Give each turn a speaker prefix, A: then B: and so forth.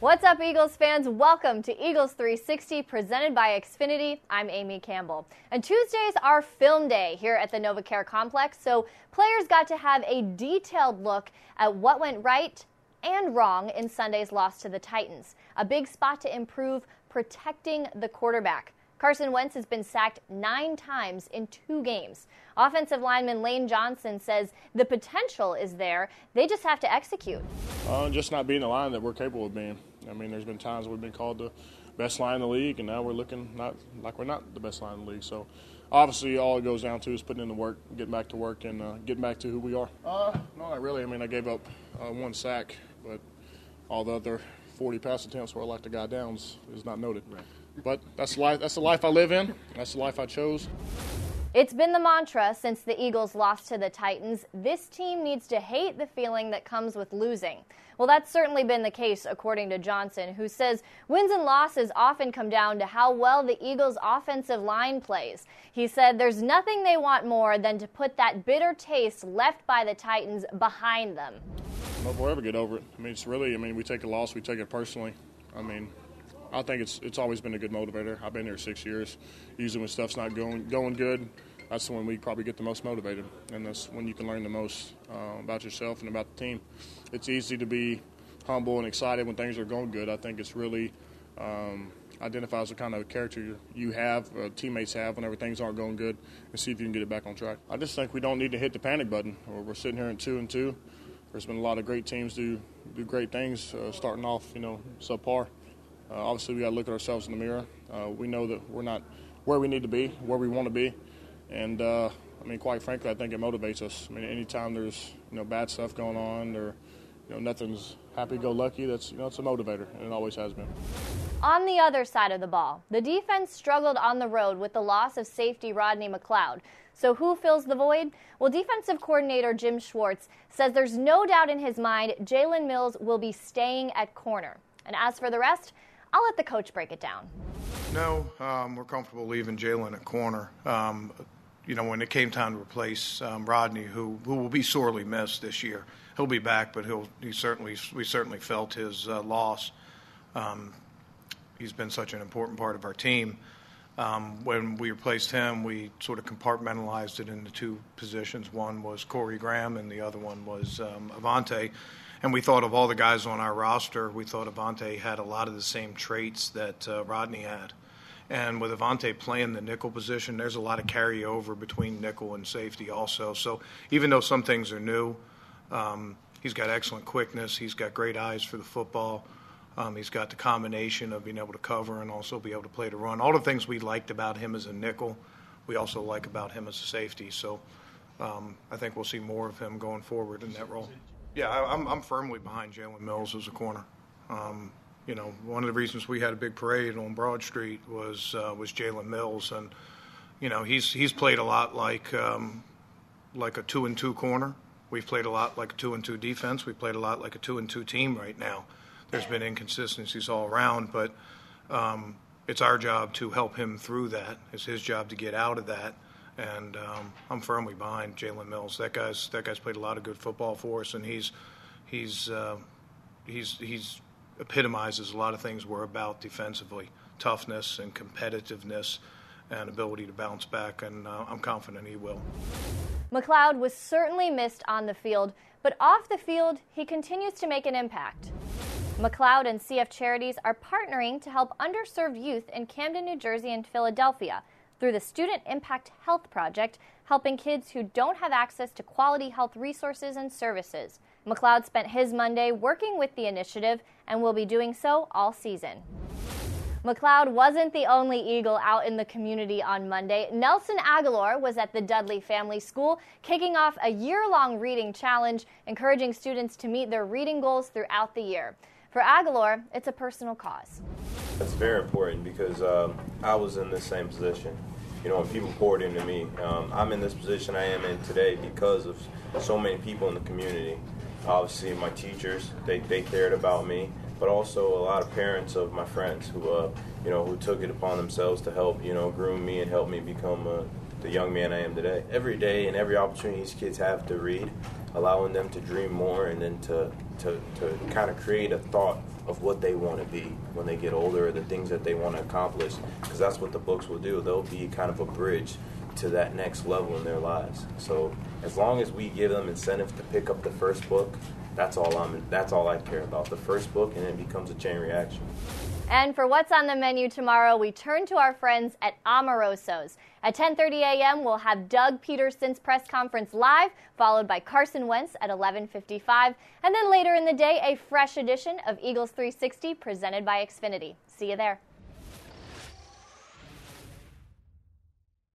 A: What's up, Eagles fans? Welcome to Eagles 360 presented by Xfinity. I'm Amy Campbell. And Tuesdays are film day here at the NovaCare Complex, so players got to have a detailed look at what went right and wrong in Sunday's loss to the Titans. A big spot to improve protecting the quarterback. Carson Wentz has been sacked nine times in two games. Offensive lineman Lane Johnson says the potential is there. They just have to execute.
B: Uh, just not being the line that we're capable of being. I mean, there's been times we've been called the best line in the league, and now we're looking not like we're not the best line in the league. So, obviously, all it goes down to is putting in the work, getting back to work, and uh, getting back to who we are. Uh, no, not really. I mean, I gave up uh, one sack, but all the other 40 pass attempts where I locked the guy down is, is not noted. Right. But that's the life. That's the life I live in. That's the life I chose.
A: It's been the mantra since the Eagles lost to the Titans. This team needs to hate the feeling that comes with losing. Well, that's certainly been the case, according to Johnson, who says wins and losses often come down to how well the Eagles' offensive line plays. He said there's nothing they want more than to put that bitter taste left by the Titans behind them.
B: Oh, well, we'll ever get over it. I mean, it's really, I mean, we take a loss, we take it personally. I mean, I think it's it's always been a good motivator. I've been here six years. Usually when stuff's not going going good, that's when we probably get the most motivated, and that's when you can learn the most uh, about yourself and about the team. It's easy to be humble and excited when things are going good. I think it's really um, identifies the kind of character you have, uh, teammates have whenever things aren't going good, and see if you can get it back on track. I just think we don't need to hit the panic button. We're sitting here in two and two. There's been a lot of great teams do do great things, uh, starting off, you know, subpar. Uh, obviously, we got to look at ourselves in the mirror. Uh, we know that we're not where we need to be, where we want to be, and uh, I mean, quite frankly, I think it motivates us. I mean, anytime there's you know bad stuff going on or you know nothing's happy-go-lucky, that's you know it's a motivator, and it always has been.
A: On the other side of the ball, the defense struggled on the road with the loss of safety Rodney McLeod. So who fills the void? Well, defensive coordinator Jim Schwartz says there's no doubt in his mind Jalen Mills will be staying at corner. And as for the rest, I'll let the coach break it down.
C: No, um, we're comfortable leaving Jalen at corner. Um, you know, when it came time to replace um, Rodney, who who will be sorely missed this year, he'll be back, but he'll he certainly we certainly felt his uh, loss. Um, he's been such an important part of our team. Um, when we replaced him, we sort of compartmentalized it into two positions. One was Corey Graham, and the other one was um, Avonte and we thought of all the guys on our roster. We thought Avonte had a lot of the same traits that uh, Rodney had. And with Avonte playing the nickel position, there's a lot of carryover between nickel and safety also. So even though some things are new, um, he's got excellent quickness. He's got great eyes for the football. Um, he's got the combination of being able to cover and also be able to play the run. All the things we liked about him as a nickel, we also like about him as a safety. So um, I think we'll see more of him going forward in that role. Yeah, I, am I'm firmly behind Jalen Mills as a corner. Um, you know, one of the reasons we had a big parade on Broad Street was uh, was Jalen Mills, and you know he's he's played a lot like um, like a two and two corner. We've played a lot like a two and two defense. We played a lot like a two and two team right now. There's been inconsistencies all around, but um, it's our job to help him through that. It's his job to get out of that and um, I'm firmly behind Jalen Mills. That guy's that guy's played a lot of good football for us, and he's he's uh, he's he's epitomizes a lot of things we're about defensively: toughness and competitiveness, and ability to bounce back. And uh, I'm confident he will.
A: McLeod was certainly missed on the field, but off the field, he continues to make an impact. McLeod and CF Charities are partnering to help underserved youth in Camden, New Jersey, and Philadelphia through the Student Impact Health Project, helping kids who don't have access to quality health resources and services. McLeod spent his Monday working with the initiative and will be doing so all season. McLeod wasn't the only Eagle out in the community on Monday. Nelson Agholor was at the Dudley Family School, kicking off a year long reading challenge, encouraging students to meet their reading goals throughout the year. For Agholor, it's a personal cause.
D: It's very important because um, I was in the same position you know, people poured into me. Um, I'm in this position I am in today because of so many people in the community. Obviously, my teachers, they, they cared about me, but also a lot of parents of my friends who, uh, you know, who took it upon themselves to help, you know, groom me and help me become uh, the young man I am today. Every day and every opportunity these kids have to read, allowing them to dream more and then to, to, to kind of create a thought of what they want to be when they get older or the things that they want to accomplish because that's what the books will do they'll be kind of a bridge to that next level in their lives so as long as we give them incentive to pick up the first book that's all i'm that's all i care about the first book and it becomes a chain reaction
A: and for what's on the menu tomorrow, we turn to our friends at Amoroso's. At 10:30 a.m., we'll have Doug Pederson's press conference live, followed by Carson Wentz at 11:55, and then later in the day, a fresh edition of Eagles 360 presented by Xfinity. See you there.